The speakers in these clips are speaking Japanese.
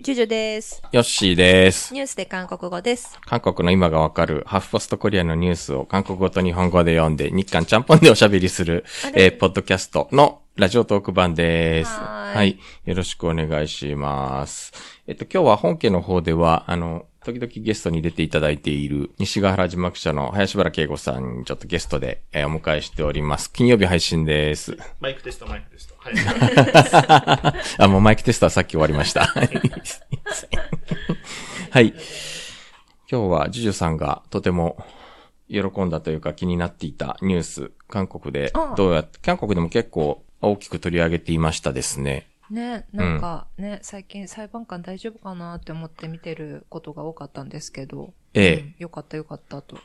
ジュジュです。ヨッシーです。ニュースで韓国語です。韓国の今がわかるハーフポストコリアのニュースを韓国語と日本語で読んで日韓ちゃんぽんでおしゃべりするえーポッドキャストのラジオトーク版です。はーいはい。よろしくお願いします。えっと、今日は本家の方では、あの、時々ゲストに出ていただいている西ヶ原字幕社の林原慶吾さんにちょっとゲストで、えーお迎えしております。金曜日配信です。マイクテスト、マイクテスト。はい。あ、もうマイクテストはさっき終わりました。はい。今日はジュジュさんがとても喜んだというか気になっていたニュース、韓国でどうやって、韓国でも結構大きく取り上げていましたですね。ね、なんかね、最近裁判官大丈夫かなって思って見てることが多かったんですけど。ええうんよかったよかったと。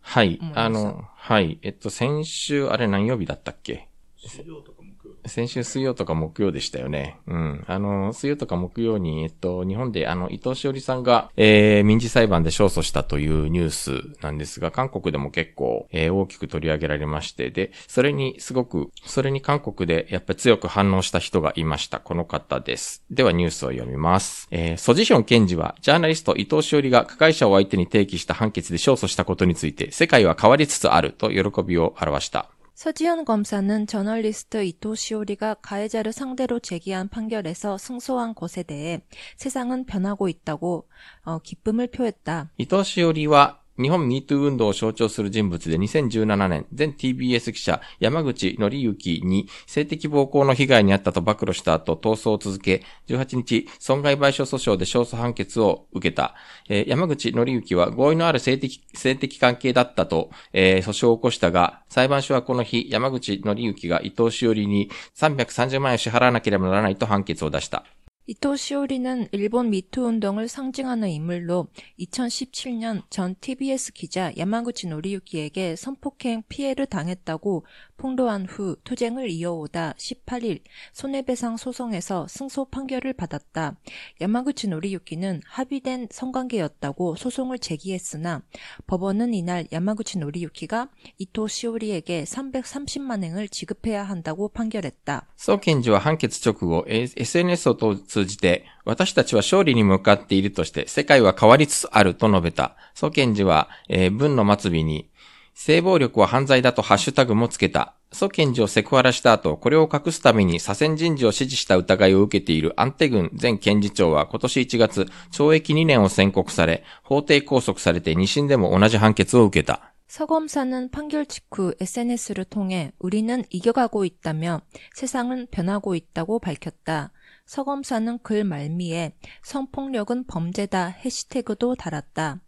はいあの、はい。えっと、先週、あれ何曜日だったっけ？水曜とか木曜。先週水曜とか木曜でしたよね。うん。あの、水曜とか木曜に、えっと、日本で、あの、伊藤詩織さんが、えー、民事裁判で勝訴したというニュースなんですが、韓国でも結構、えー、大きく取り上げられまして、で、それにすごく、それに韓国でやっぱり強く反応した人がいました。この方です。ではニュースを読みます。えー、ソジヒョン検事は、ジャーナリスト伊藤詩織が加害者を相手に提起した判決で勝訴したことについて、世界は変わりつつあると喜びを表した。 서지현 검사는 저널리스트 이토 시오리가 가해자를 상대로 제기한 판결에서 승소한 것에 대해 세상은 변하고 있다고 어, 기쁨을 표했다. 이토 시오리와 日本 MeToo 運動を象徴する人物で2017年、前 TBS 記者山口則之に性的暴行の被害に遭ったと暴露した後逃走を続け、18日、損害賠償訴訟で勝訴判決を受けた。えー山口則之は合意のある性的、性的関係だったと、えー訴訟を起こしたが、裁判所はこの日、山口則之が伊藤詩織に330万円を支払わなければならないと判決を出した。 이토 시오리는 일본 미투 운동을 상징하는 인물로 2017년 전 TBS 기자 야마구치 노리유키에게 성폭행 피해를 당했다고 폭로한 후 투쟁을 이어오다 18일 손해배상 소송에서 승소 판결을 받았다. 야마구치 노리유키는 합의된 성관계였다고 소송을 제기했으나 법원은 이날 야마구치 노리유키가 이토 시오리에게 330만 엔을 지급해야 한다고 판결했다. 総検事は判決直後、えー SNS を通 じて、私たちは勝利に向かっているとして、世界は変わりつつあると述べた。総検事は、えー文の末尾に、性暴力は犯罪だとハッシュタグもつけた。総検事をセクハラした後、これを隠すために左遷人事を指示した疑いを受けているアンテ軍前検事長は今年1月、懲役2年を宣告され、法廷拘束されて2審でも同じ判決を受けた。 서 검사는 판결 직후 SNS를 통해 우리는 이겨가고 있다며 세상은 변하고 있다고 밝혔다. 서 검사는 글 말미에 성폭력은 범죄다 해시태그도 달았다.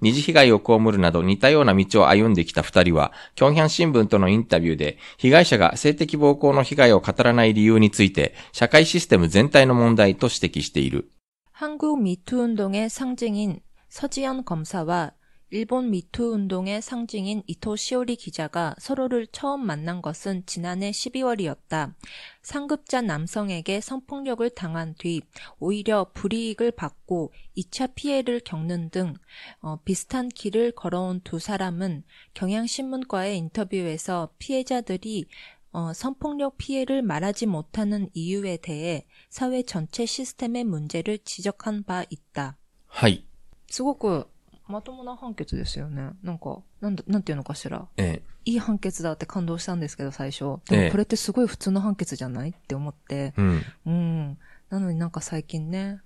二次被害を被るなど似たような道を歩んできた二人は、キョンヒャン新聞とのインタビューで、被害者が性的暴行の被害を語らない理由について、社会システム全体の問題と指摘している。 한국 미투 운동의 상징인 서지현 검사와 일본 미투 운동의 상징인 이토 시오리 기자가 서로를 처음 만난 것은 지난해 12월이었다. 상급자 남성에게 성폭력을 당한 뒤 오히려 불이익을 받고 2차 피해를 겪는 등 어, 비슷한 길을 걸어온 두 사람은 경향신문과의 인터뷰에서 피해자들이 어, 성폭력 피해를 말하지 못하는 이유에 대해 사회 전체 시스템의 문제를 지적한 바 있다. 하이. 수고구 まともな判決ですよね。なんか、なんだ、なんていうのかしら。えいい判決だって感動したんですけど、最初。ええでもこれってすごい普通の判決じゃないって思って。ーうん。うん。なのになんか最近ね、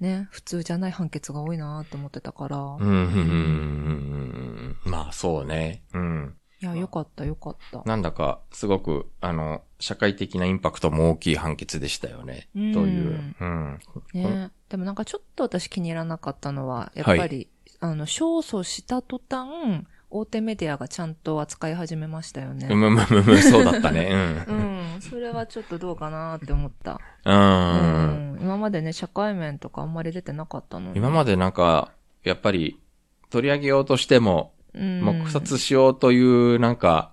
ね、普通じゃない判決が多いなって思ってたから。うん、うん、うん、うん。まあ、そうね。うん。いや、よかった、よかった。なんだか、すごく、あの、社会的なインパクトも大きい判決でしたよね。うんという。うん。ね、でもなんかちょっと私気に入らなかったのは、やっぱり、あの、勝訴した途端、大手メディアがちゃんと扱い始めましたよね。うむむむむ、そうだったね。う。うんん。それはちょっとどうかなって思った。う。うんん。今までね、社会面とかあんまり出てなかったのに。今までなんか、やっぱり、取り上げようとしても、うん、黙殺しようという、なんか、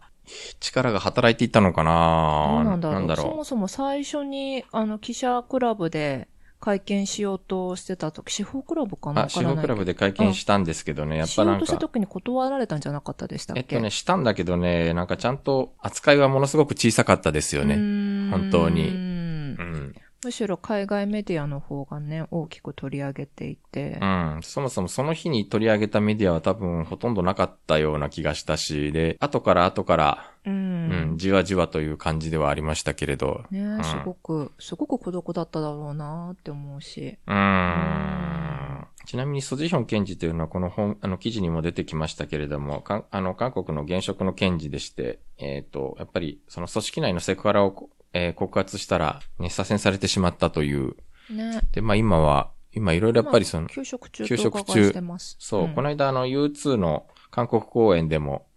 力が働いていたのかどなうなんだろう。なんだろそもそも最初に、あの、記者クラブで会見しようとしてた時、司法クラブかう。あ、なわからないけど。司法クラブで会見したんですけどね、やっぱなんか。しようとした、時に断られたんじゃなかったでしたっけ？えっとね、したんだけどね、なんかちゃんと扱いはものすごく小さかったですよね。ね本当に。うん。うん。むしろ海外メディアの方がね、大きく取り上げていて。うん。そもそもその日に取り上げたメディアは多分ほとんどなかったような気がしたし、で、後から後から、ううん、ん。じわじわという感じではありましたけれど、ねんすごく、すごく孤独だっただろうなって思うし。うーん。ちなみに、ソジヒョン検事というのは、この本、あの、記事にも出てきましたけれども、かんあの、韓国の現職の検事でして、えっ、と、やっぱり、その組織内のセクハラを、えー告発したら、ね、左遷されてしまったという。ね。で、まあ今は、今いろいろやっぱりその、休職中休職中。そう、んこの間あの U2 の韓国公演でも、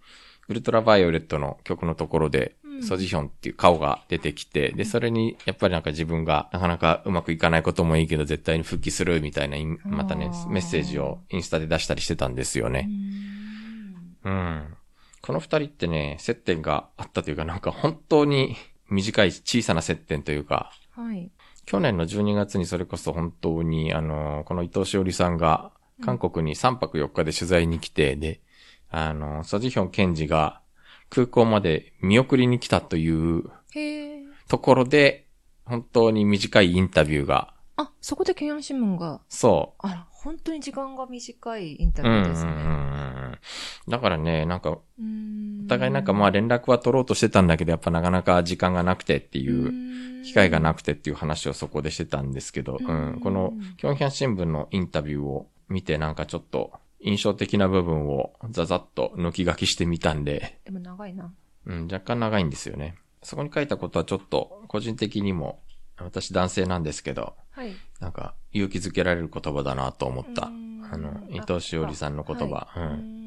ウルトラバイオレットの曲のところで、うんソジヒョンっていう顔が出てきて、で、それに、やっぱりなんか自分がなかなかうまくいかないこともいいけど、絶対に復帰するみたいなまたねメッセージをインスタで出したりしてたんですようね。んうん。この二人ってね、接点があったというか、なんか本当に短い小さな接点というか、はい。去年の12月にそれこそ本当に、あの、この伊藤しおりさんが、韓国に3泊4日で取材に来て、で、あの、ソジヒョン検事が空港まで見送りに来たという。ところで、本当に短いインタビューが、あ、そこでケンヤン新聞が、そあら、本当に時間が短いインタう。ビうんうんうんうューですね。ん。だからね、なんか、うーんお互いなんかまあ連絡は取ろうとしてたんだけど、やっぱなかなか時間がなくてっていう、機会がなくくてっていう話をそこでしてたんですけど、ううんん、この、キョンヒャン新聞のインタビューを見てなんかちょっと印象的な部分をザザッと抜き書きしてみたんで、でも長いな。うん、若干長いんですよね。そこに書いたことはちょっと個人的にも、私男性なんですけど、はい。なんか勇気づけられる言葉だなと思った。うんあの、伊藤しおりさんの言葉。はいうん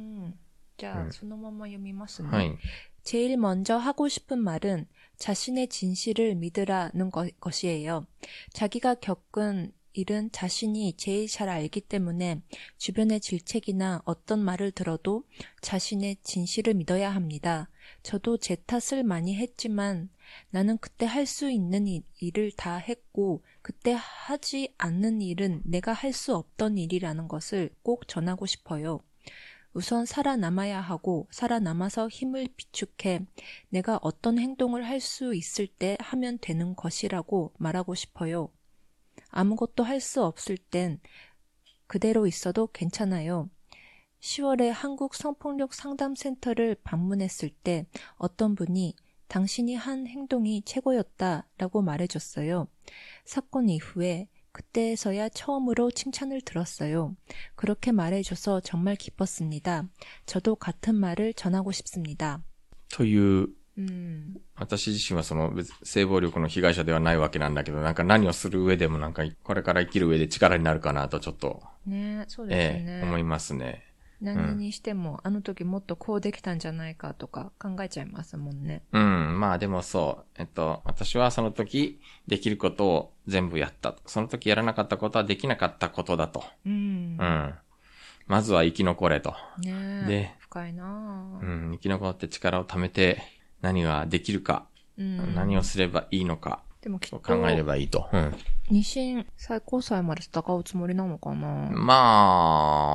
じゃあ、うんそのまま読みますね。うん。はい。 제일 먼저 하고 싶은 말은 자신의 진실을 믿으라는 것, 것이에요. 자기가 겪은 일은 자신이 제일 잘 알기 때문에 주변의 질책이나 어떤 말을 들어도 자신의 진실을 믿어야 합니다. 저도 제 탓을 많이 했지만 나는 그때 할 수 있는 일- 일을 다 했고 그때 하지 않는 일은 내가 할 수 없던 일이라는 것을 꼭 전하고 싶어요. 우선 살아남아야 하고 살아남아서 힘을 비축해 내가 어떤 행동을 할 수 있을 때 하면 되는 것이라고 말하고 싶어요. 아무것도 할 수 없을 땐 그대로 있어도 괜찮아요. 10월에 한국 성폭력 상담센터를 방문했을 때 어떤 분이 당신이 한 행동이 최고였다 라고 말해줬어요. 사건 이후에 그때서야 처음으로 칭찬을 들었어요. 그렇게 말해줘서 정말 기뻤습니다. 저도 같은 말을 전하고 싶습니다. という、 음, 私自身はその別性暴力の被害者ではないわけなんだけど、なんか何をする上でもなんかこれから生きる上で力になるかなとちょっと、ねそうですえね。え思いますね。何にしても、あの時もっとこうできたんじゃないかとか考えちゃいますもんね。うん、まあでもそう。えっと、私はその時できることを 全部やった。その時やらなかったことはできなかったことだと。うん。うん。まずは生き残れと。ねで深いなうぁん、生き残って力を貯めて何ができるか、うん。何をすればいいのかでもきっと、考えればいいと。うん。二審最高裁まで戦うつもりなのかな、ま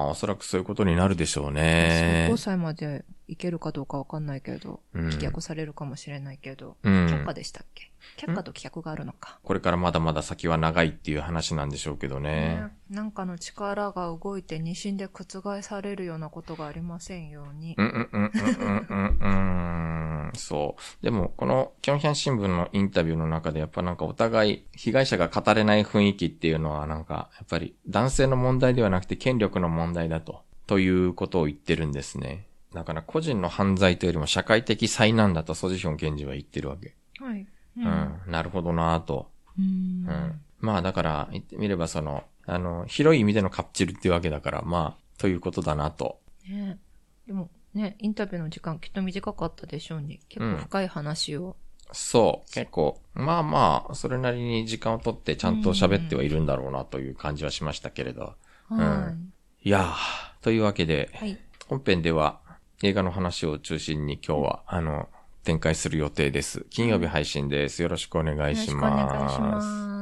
あ、おそらくそういうことになるでしょう最ね高。裁までいけるかどうかわかんないけど、うん棄却されるかもしれないけど、うん却下でしたっけ？却下と棄却があるのか。これからまだまだ先は長いっていう話なんでしょうけどね。ねなんかの力が動いて二審で覆されるようなことがありませんように。うんうんうんうんうんうんうん。そう。でも、この、キョンヒャン新聞のインタビューの中で、やっぱなんかお互い、被害者が語れない雰囲気っていうのは、なんか、やっぱり、男性の問題ではなくて、権力の問題だと、ということを言ってるんですね。だから、個人の犯罪というよりも、社会的災難だと、ソジヒョン検事は言ってるわけ。はい。ううん。なるほどなぁと。うんうん。まあ、だから、言ってみれば、その、あの、広い意味でのカプチルっていうわけだから、まあ、ということだなと。ねでも、ね、インタビューの時間きっと短かったでしょうに。結構深い話を。そう。結構、まあまあ、それなりに時間をとってちゃんと喋ってはいるんだろうなという感じはしましたけれど。はいやー、というわけで、い。はい。本編では映画の話を中心に今日は、あの、展開する予定です。金曜日配信です。よろしくお願いしよろしくお願いします。ます。